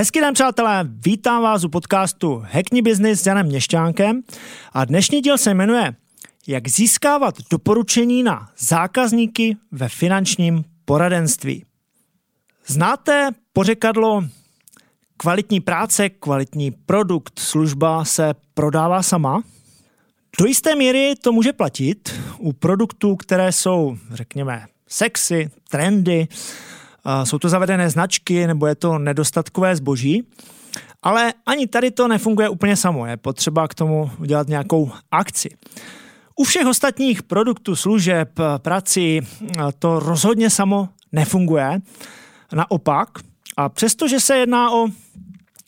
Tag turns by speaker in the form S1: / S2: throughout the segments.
S1: Hezký den, přátelé, vítám vás u podcastu Hackni Business s Janem Měšťánkem a dnešní díl se jmenuje Jak získávat doporučení na zákazníky ve finančním poradenství. Znáte pořekadlo kvalitní práce, kvalitní produkt, služba se prodává sama? Do jisté míry to může platit u produktů, které jsou, řekněme, sexy, trendy, jsou to zavedené značky nebo je to nedostatkové zboží. Ale ani tady to nefunguje úplně samo, je potřeba k tomu udělat nějakou akci. U všech ostatních produktů, služeb, prací to rozhodně samo nefunguje. Naopak, a přestože se jedná o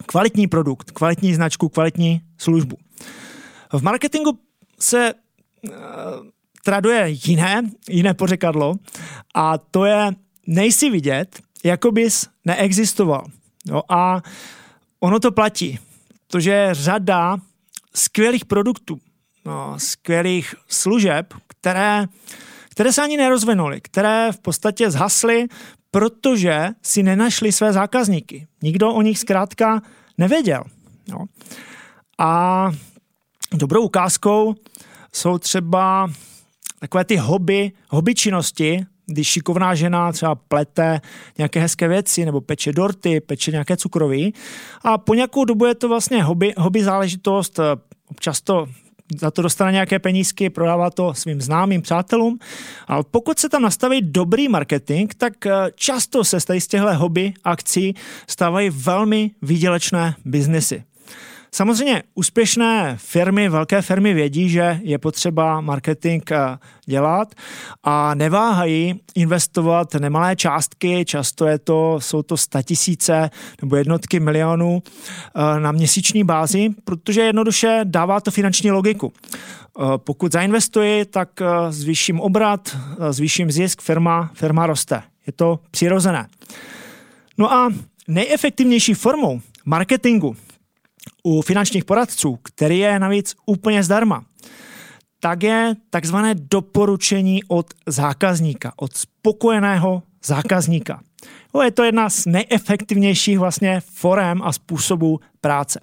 S1: kvalitní produkt, kvalitní značku, kvalitní službu. V marketingu se uh, traduje jiné, jiné pořekadlo a to je nejsi vidět, jako bys neexistoval. No a ono to platí, protože řada skvělých produktů, no, skvělých služeb, které, které se ani nerozvinuly, které v podstatě zhasly, protože si nenašli své zákazníky. Nikdo o nich zkrátka nevěděl. No. A dobrou ukázkou jsou třeba takové ty hobby, hobby činnosti, když šikovná žena třeba plete nějaké hezké věci nebo peče dorty, peče nějaké cukroví a po nějakou dobu je to vlastně hobby, hobby záležitost, občas to za to dostane nějaké penízky, prodává to svým známým přátelům. Ale pokud se tam nastaví dobrý marketing, tak eh, často se z těchto hobby akcí stávají velmi výdělečné biznesy. Samozřejmě úspěšné firmy, velké firmy vědí, že je potřeba marketing eh, dělat a neváhají investovat nemalé částky, často je to, jsou to statisíce nebo jednotky milionů eh, na měsíční bázi, protože jednoduše dává to finanční logiku. Eh, pokud zainvestuji, tak zvýším obrat, zvýším zisk, firma, firma roste. Je to přirozené. No a nejefektivnější formou marketingu u finančních poradců, který je navíc úplně zdarma, tak je takzvané doporučení od zákazníka, od spokojeného zákazníka. je to jedna z nejefektivnějších vlastně forem a způsobů práce.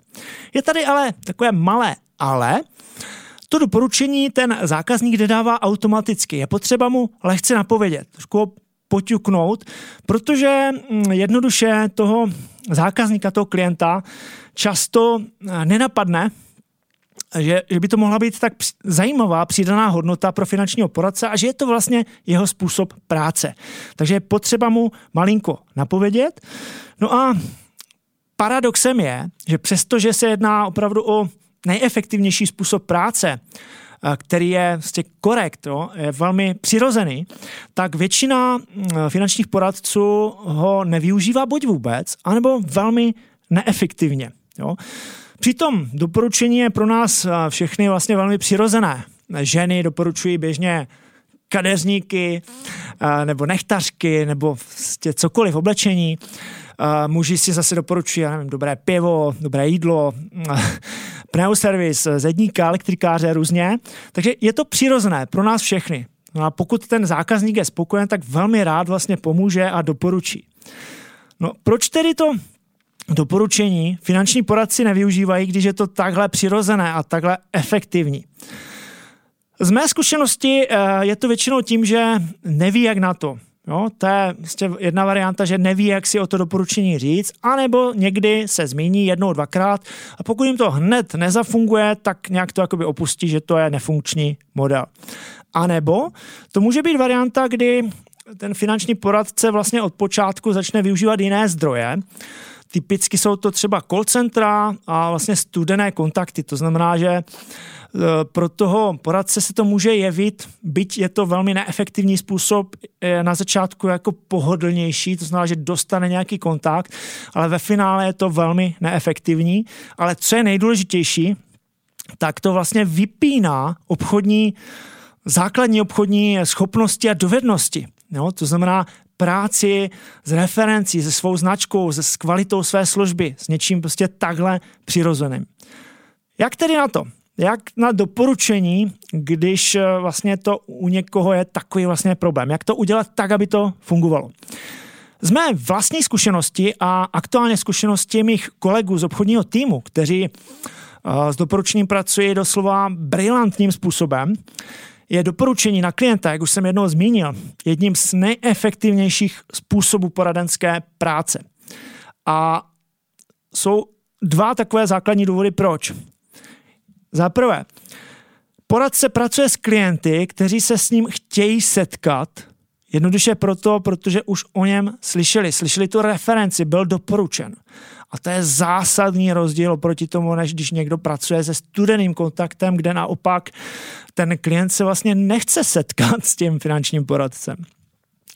S1: Je tady ale takové malé ale, to doporučení ten zákazník nedává automaticky. Je potřeba mu lehce napovědět, trošku poťuknout, protože mm, jednoduše toho zákazníka, toho klienta často eh, nenapadne, že, že by to mohla být tak zajímavá přidaná hodnota pro finančního poradce a že je to vlastně jeho způsob práce. Takže je potřeba mu malinko napovědět. No a paradoxem je, že přestože se jedná opravdu o nejefektivnější způsob práce, který je vlastně korekt, jo, je velmi přirozený, tak většina mm, finančních poradců ho nevyužívá buď vůbec, anebo velmi neefektivně. Jo. Přitom doporučení je pro nás všechny vlastně velmi přirozené. Ženy doporučují běžně kadeřníky nebo nechtařky nebo vlastně cokoliv oblečení. Muži si zase doporučují, já nevím, dobré pivo, dobré jídlo, pneuservis, zedníka, elektrikáře různě. Takže je to přirozené pro nás všechny. No a pokud ten zákazník je spokojen, tak velmi rád vlastně pomůže a doporučí. No proč tedy to doporučení finanční poradci nevyužívají, když je to takhle přirozené a takhle efektivní? Z mé zkušenosti eh, je to většinou tím, že neví, jak na to. Jo, to je vlastně jedna varianta, že neví, jak si o to doporučení říct, anebo někdy se zmíní jednou, dvakrát a pokud jim to hned nezafunguje, tak nějak to jakoby opustí, že to je nefunkční model. A nebo to může být varianta, kdy ten finanční poradce vlastně od počátku začne využívat jiné zdroje, Typicky jsou to třeba call centra a vlastně studené kontakty. To znamená, že pro toho poradce se to může jevit, byť je to velmi neefektivní způsob na začátku jako pohodlnější, to znamená, že dostane nějaký kontakt, ale ve finále je to velmi neefektivní. Ale co je nejdůležitější, tak to vlastně vypíná obchodní, základní obchodní schopnosti a dovednosti. Jo, to znamená, práci s referencí, se svou značkou, se s kvalitou své služby, s něčím prostě takhle přirozeným. Jak tedy na to? Jak na doporučení, když eh, vlastně to u někoho je takový vlastně problém? Jak to udělat tak, aby to fungovalo? Z mé vlastní zkušenosti a aktuálně zkušenosti mých kolegů z obchodního týmu, kteří s doporučením pracují doslova brilantním způsobem, je doporučení na klienta, jak už jsem jednou zmínil, jedním z nejefektivnějších způsobů poradenské práce. A jsou dva takové základní důvody, proč. Za prvé, poradce pracuje s klienty, kteří se s ním chtějí setkat, jednoduše proto, protože už o něm slyšeli, slyšeli tu referenci, byl doporučen. A to je zásadní rozdíl oproti tomu, než když někdo pracuje se studeným kontaktem, kde naopak ten klient se vlastně nechce setkat s tím finančním poradcem.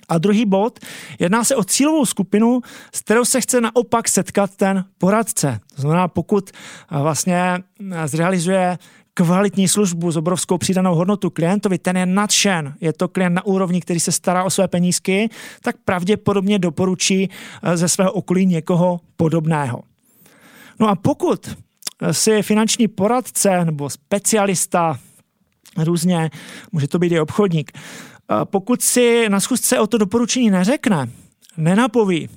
S1: A druhý bod, jedná se o cílovou skupinu, s kterou se chce naopak setkat ten poradce. To znamená, pokud vlastně zrealizuje kvalitní službu s obrovskou přidanou hodnotu klientovi, ten je nadšen, je to klient na úrovni, který se stará o své penízky, tak pravděpodobně doporučí eh, ze svého okolí někoho podobného. No a pokud si finanční poradce nebo specialista, různě, může to být i obchodník, eh, pokud si na schůzce o to doporučení neřekne, nenapoví,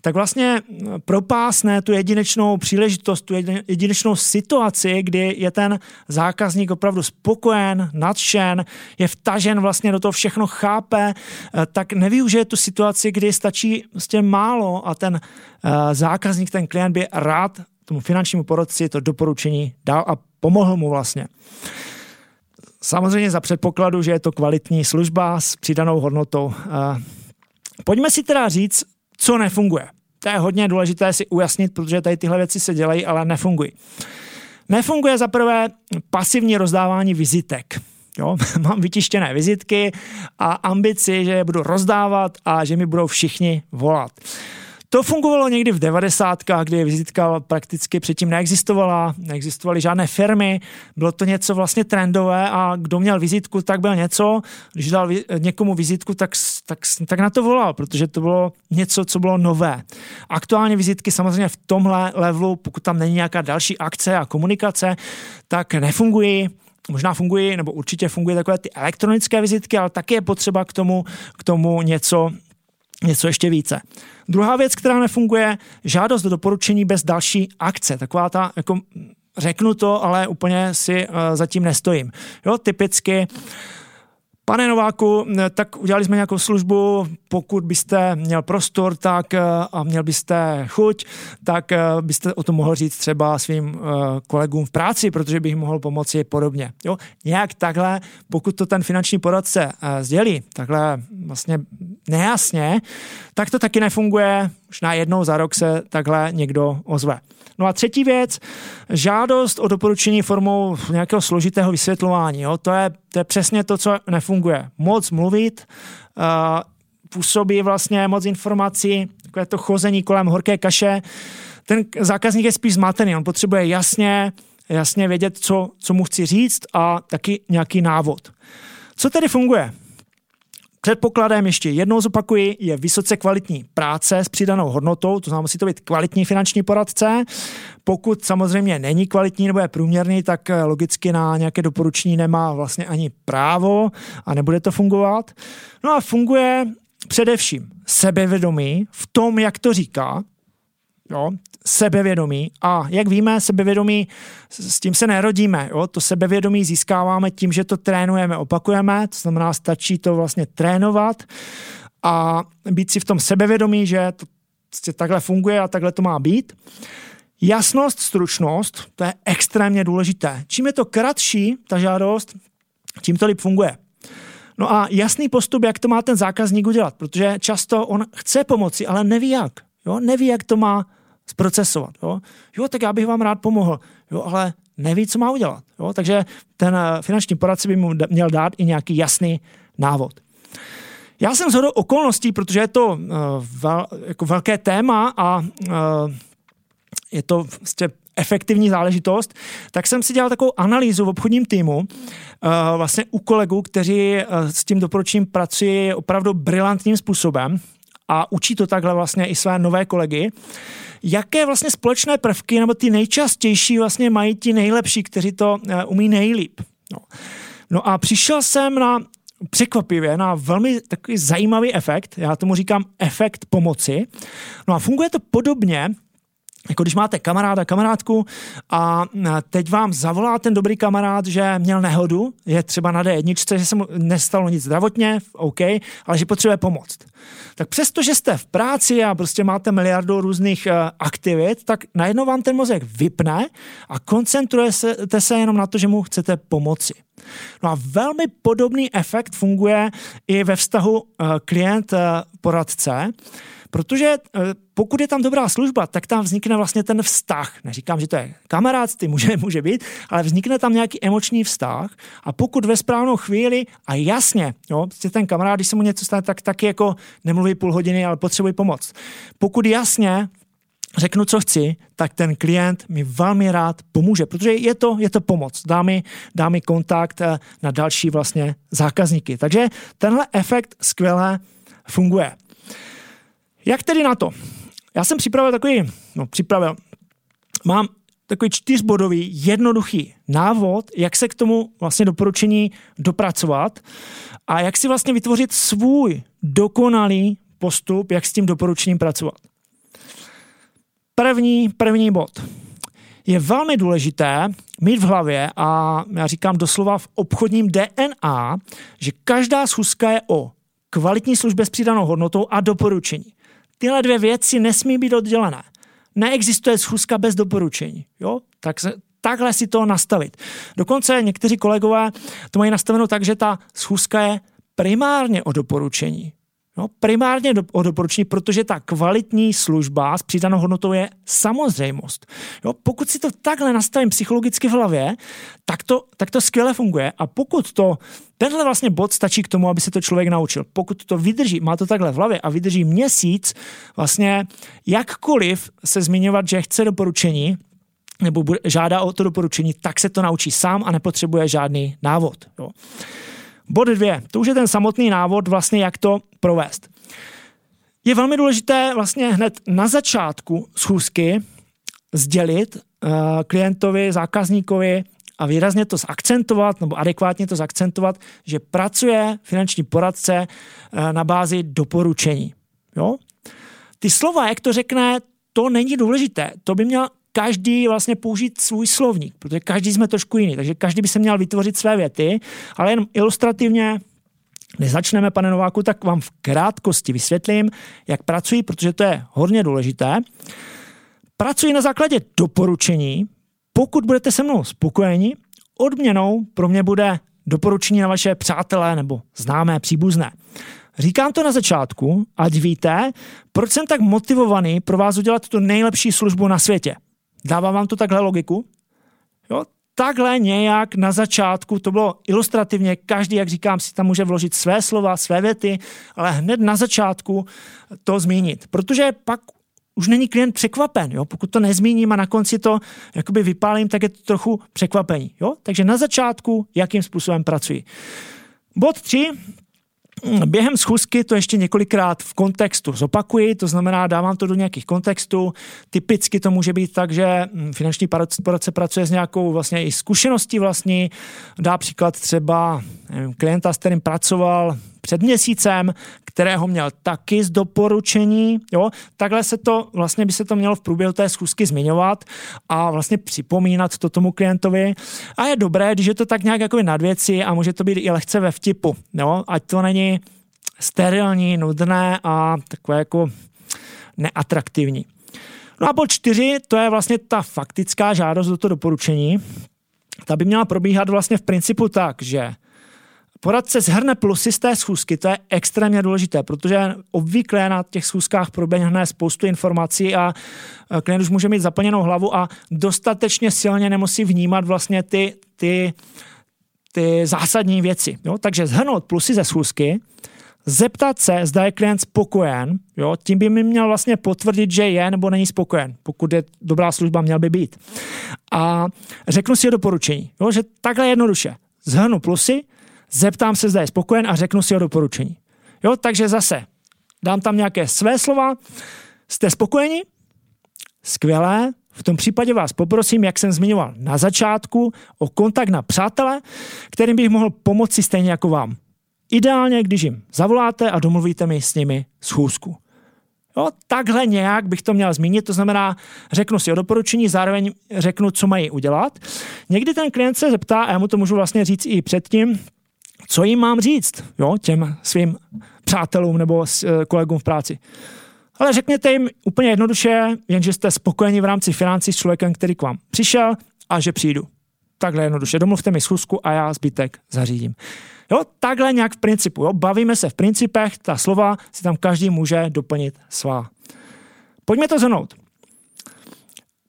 S1: tak vlastně propásne tu jedinečnou příležitost, tu jedinečnou situaci, kdy je ten zákazník opravdu spokojen, nadšen, je vtažen vlastně do toho všechno chápe, eh, tak nevyužije tu situaci, kdy stačí vlastně málo a ten eh, zákazník, ten klient by rád tomu finančnímu porodci to doporučení dal a pomohl mu vlastně. Samozřejmě za předpokladu, že je to kvalitní služba s přidanou hodnotou. Eh, Pojďme si teda říct, co nefunguje. To je hodně důležité si ujasnit, protože tady tyhle věci se dělají, ale nefungují. Nefunguje za prvé pasivní rozdávání vizitek. Jo, mám vytištěné vizitky a ambici, že je budu rozdávat a že mi budou všichni volat. To fungovalo někdy v 90. kdy vizitka prakticky předtím neexistovala, neexistovaly žádné firmy, bylo to něco vlastně trendové a kdo měl vizitku, tak byl něco, když dal někomu vizitku, tak, tak, tak na to volal, protože to bylo něco, co bylo nové. Aktuálně vizitky samozřejmě v tomhle levelu, pokud tam není nějaká další akce a komunikace, tak nefungují, možná fungují, nebo určitě fungují takové ty elektronické vizitky, ale taky je potřeba k tomu, k tomu něco, něco ještě více. Druhá věc, která nefunguje, žádost do doporučení bez další akce. Taková ta, jako řeknu to, ale úplně si uh, zatím nestojím. Jo, typicky Pane Nováku, tak udělali jsme nějakou službu, pokud byste měl prostor tak a měl byste chuť, tak byste o tom mohl říct třeba svým kolegům v práci, protože bych mohl pomoci podobně. Jo? Nějak takhle, pokud to ten finanční poradce sdělí, takhle vlastně nejasně, tak to taky nefunguje, na jednou za rok se takhle někdo ozve. No a třetí věc, žádost o doporučení formou nějakého složitého vysvětlování. Jo? To, je, to je přesně to, co nefunguje. Moc mluvit, uh, působí vlastně moc informací, takové to chození kolem horké kaše. Ten zákazník je spíš zmatený, on potřebuje jasně, jasně vědět, co, co mu chci říct a taky nějaký návod. Co tedy funguje? Předpokladem ještě jednou zopakuji, je vysoce kvalitní práce s přidanou hodnotou, to znamená, musí to být kvalitní finanční poradce. Pokud samozřejmě není kvalitní nebo je průměrný, tak eh, logicky na nějaké doporučení nemá vlastně ani právo a nebude to fungovat. No a funguje především sebevědomí v tom, jak to říká, jo, sebevědomí. A jak víme, sebevědomí, s tím se nerodíme. Jo? To sebevědomí získáváme tím, že to trénujeme, opakujeme, to znamená, stačí to vlastně trénovat a být si v tom sebevědomí, že to prostě takhle funguje a takhle to má být. Jasnost, stručnost, to je extrémně důležité. Čím je to kratší, ta žádost, tím to líp funguje. No a jasný postup, jak to má ten zákazník udělat, protože často on chce pomoci, ale neví jak. Jo? Neví, jak to má zprocesovat. Jo? jo, tak já bych vám rád pomohl, jo, ale neví, co má udělat. Jo? Takže ten eh, finanční poradce by mu měl dát i nějaký jasný návod. Já jsem zhodou okolností, protože je to uh, vel, jako velké téma a uh, je to vlastně efektivní záležitost, tak jsem si dělal takovou analýzu v obchodním týmu uh, vlastně u kolegů, kteří uh, s tím doporučením pracují opravdu brilantním způsobem a učí to takhle vlastně i své nové kolegy jaké vlastně společné prvky nebo ty nejčastější vlastně mají ti nejlepší, kteří to uh, umí nejlíp. No. no a přišel jsem na překvapivě na velmi takový zajímavý efekt. Já tomu říkám efekt pomoci. No a funguje to podobně, jako když máte kamaráda, kamarádku a teď vám zavolá ten dobrý kamarád, že měl nehodu, je třeba na D1, že se mu nestalo nic zdravotně, OK, ale že potřebuje pomoc. Tak přesto, že jste v práci a prostě máte miliardu různých uh, aktivit, tak najednou vám ten mozek vypne a koncentrujete se jenom na to, že mu chcete pomoci. No a velmi podobný efekt funguje i ve vztahu uh, klient-poradce, uh, Protože eh, pokud je tam dobrá služba, tak tam vznikne vlastně ten vztah. Neříkám, že to je kamarádství, může, může být, ale vznikne tam nějaký emoční vztah a pokud ve správnou chvíli a jasně, jo, prostě ten kamarád, když se mu něco stane, tak taky jako nemluví půl hodiny, ale potřebuje pomoc. Pokud jasně řeknu, co chci, tak ten klient mi velmi rád pomůže, protože je to, je to pomoc. Dá mi, dá mi kontakt eh, na další vlastně zákazníky. Takže tenhle efekt skvěle funguje. Jak tedy na to? Já jsem připravil takový, no připravil, mám takový čtyřbodový, jednoduchý návod, jak se k tomu vlastně doporučení dopracovat a jak si vlastně vytvořit svůj dokonalý postup, jak s tím doporučením pracovat. První, první bod. Je velmi důležité mít v hlavě, a já říkám doslova v obchodním DNA, že každá schůzka je o kvalitní službě s přidanou hodnotou a doporučení. Tyhle dvě věci nesmí být oddělené. Neexistuje schůzka bez doporučení. Jo? Tak se, takhle si to nastavit. Dokonce někteří kolegové to mají nastaveno tak, že ta schůzka je primárně o doporučení. No, primárně o doporučení, protože ta kvalitní služba s přidanou hodnotou je samozřejmost. Jo, pokud si to takhle nastavím psychologicky v hlavě, tak to, tak to skvěle funguje. A pokud to, tenhle vlastně bod stačí k tomu, aby se to člověk naučil. Pokud to vydrží, má to takhle v hlavě a vydrží měsíc, vlastně jakkoliv se zmiňovat, že chce doporučení, nebo žádá o to doporučení, tak se to naučí sám a nepotřebuje žádný návod. Jo. Bod dvě, to už je ten samotný návod, vlastně jak to provést. Je velmi důležité vlastně hned na začátku schůzky sdělit uh, klientovi, zákazníkovi a výrazně to zakcentovat nebo adekvátně to zakcentovat, že pracuje finanční poradce uh, na bázi doporučení. Jo? Ty slova, jak to řekne, to není důležité. To by měl každý vlastně použít svůj slovník, protože každý jsme trošku jiný, takže každý by se měl vytvořit své věty, ale jen ilustrativně než začneme, pane Nováku, tak vám v krátkosti vysvětlím, jak pracuji, protože to je hodně důležité. Pracuji na základě doporučení. Pokud budete se mnou spokojeni, odměnou pro mě bude doporučení na vaše přátelé nebo známé příbuzné. Říkám to na začátku, ať víte, proč jsem tak motivovaný pro vás udělat tu nejlepší službu na světě. Dává vám to takhle logiku? Jo? Takhle nějak na začátku, to bylo ilustrativně, každý, jak říkám, si tam může vložit své slova, své věty, ale hned na začátku to zmínit. Protože pak už není klient překvapen. Jo? Pokud to nezmíním a na konci to jakoby vypálím, tak je to trochu překvapení. Jo? Takže na začátku, jakým způsobem pracuji. Bod 3, Během schůzky to ještě několikrát v kontextu zopakuji, to znamená, dávám to do nějakých kontextů. Typicky to může být tak, že hm, finanční poradce pracuje s nějakou vlastně i zkušeností vlastní. Dá příklad třeba nevím, klienta, s kterým pracoval před měsícem, kterého měl taky z doporučení. Jo? Takhle se to, vlastně by se to mělo v průběhu té schůzky zmiňovat a vlastně připomínat to tomu klientovi. A je dobré, když je to tak nějak jako nad věci a může to být i lehce ve vtipu. Jo? Ať to není sterilní, nudné a takové jako neatraktivní. No a bod čtyři, to je vlastně ta faktická žádost do toho doporučení. Ta by měla probíhat vlastně v principu tak, že Poradce zhrne plusy z té schůzky, to je extrémně důležité, protože obvykle na těch schůzkách proběhne spoustu informací a klient už může mít zaplněnou hlavu a dostatečně silně nemusí vnímat vlastně ty, ty, ty zásadní věci. Jo? Takže zhrnout plusy ze schůzky, zeptat se, zda je klient spokojen, jo? tím by mi měl vlastně potvrdit, že je nebo není spokojen, pokud je dobrá služba, měl by být. A řeknu si o doporučení, jo? že takhle jednoduše. Zhrnu plusy, zeptám se, zda je spokojen a řeknu si o doporučení. Jo, takže zase dám tam nějaké své slova. Jste spokojeni? Skvělé. V tom případě vás poprosím, jak jsem zmiňoval na začátku, o kontakt na přátele, kterým bych mohl pomoci stejně jako vám. ideálně, když jim zavoláte a domluvíte mi s nimi schůzku. Jo, takhle nějak bych to měl zmínit, to znamená, řeknu si o doporučení, zároveň řeknu, co mají udělat. Někdy ten klient se zeptá, a já mu to můžu vlastně říct i předtím, co jim mám říct, jo, těm svým přátelům nebo eh, kolegům v práci. Ale řekněte jim úplně jednoduše, jenže jste spokojeni v rámci financí s člověkem, který k vám přišel a že přijdu. Takhle jednoduše. Domluvte mi schůzku a já zbytek zařídím. Jo, takhle nějak v principu. Jo. Bavíme se v principech, ta slova si tam každý může doplnit svá. Pojďme to zhrnout.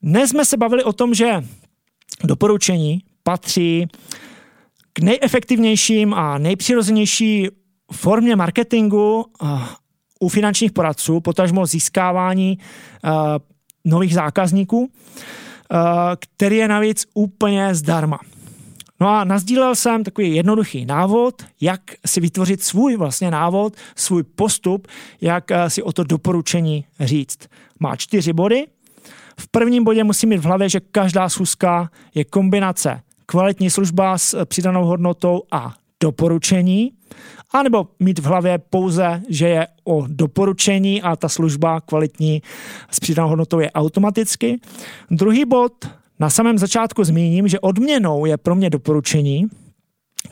S1: Dnes jsme se bavili o tom, že doporučení patří k nejefektivnějším a nejpřirozenější formě marketingu u finančních poradců, potažmo získávání nových zákazníků, který je navíc úplně zdarma. No a nazdílel jsem takový jednoduchý návod, jak si vytvořit svůj vlastně návod, svůj postup, jak si o to doporučení říct. Má čtyři body. V prvním bodě musím mít v hlavě, že každá schůzka je kombinace kvalitní služba s přidanou hodnotou a doporučení, anebo mít v hlavě pouze, že je o doporučení a ta služba kvalitní s přidanou hodnotou je automaticky. Druhý bod, na samém začátku zmíním, že odměnou je pro mě doporučení.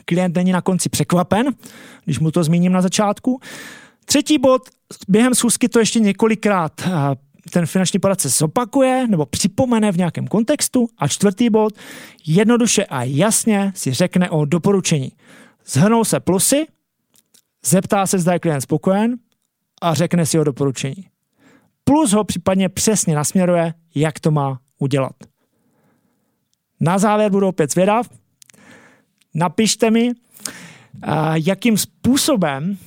S1: Klient není na konci překvapen, když mu to zmíním na začátku. Třetí bod, během schůzky to ještě několikrát ten finanční poradce zopakuje nebo připomene v nějakém kontextu. A čtvrtý bod, jednoduše a jasně si řekne o doporučení. Zhrnou se plusy, zeptá se, zda je klient spokojen a řekne si o doporučení. Plus ho případně přesně nasměruje, jak to má udělat. Na závěr budu opět zvědav. Napište mi, jakým způsobem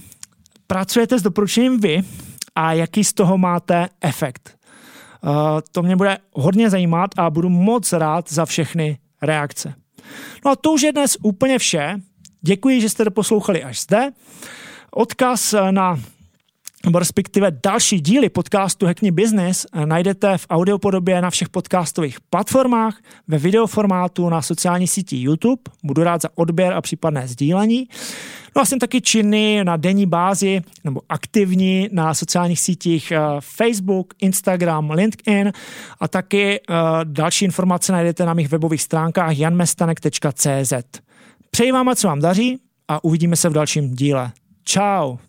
S1: pracujete s doporučením vy a jaký z toho máte efekt. To mě bude hodně zajímat a budu moc rád za všechny reakce. No a to už je dnes úplně vše. Děkuji, že jste to poslouchali až zde. Odkaz na nebo respektive další díly podcastu Hackney Business najdete v audiopodobě na všech podcastových platformách, ve videoformátu na sociální síti YouTube. Budu rád za odběr a případné sdílení. No a jsem taky činný na denní bázi nebo aktivní na sociálních sítích eh, Facebook, Instagram, LinkedIn a taky uh, další informace najdete na mých webových stránkách janmestanek.cz. Přeji vám, co vám daří a uvidíme se v dalším díle. Ciao.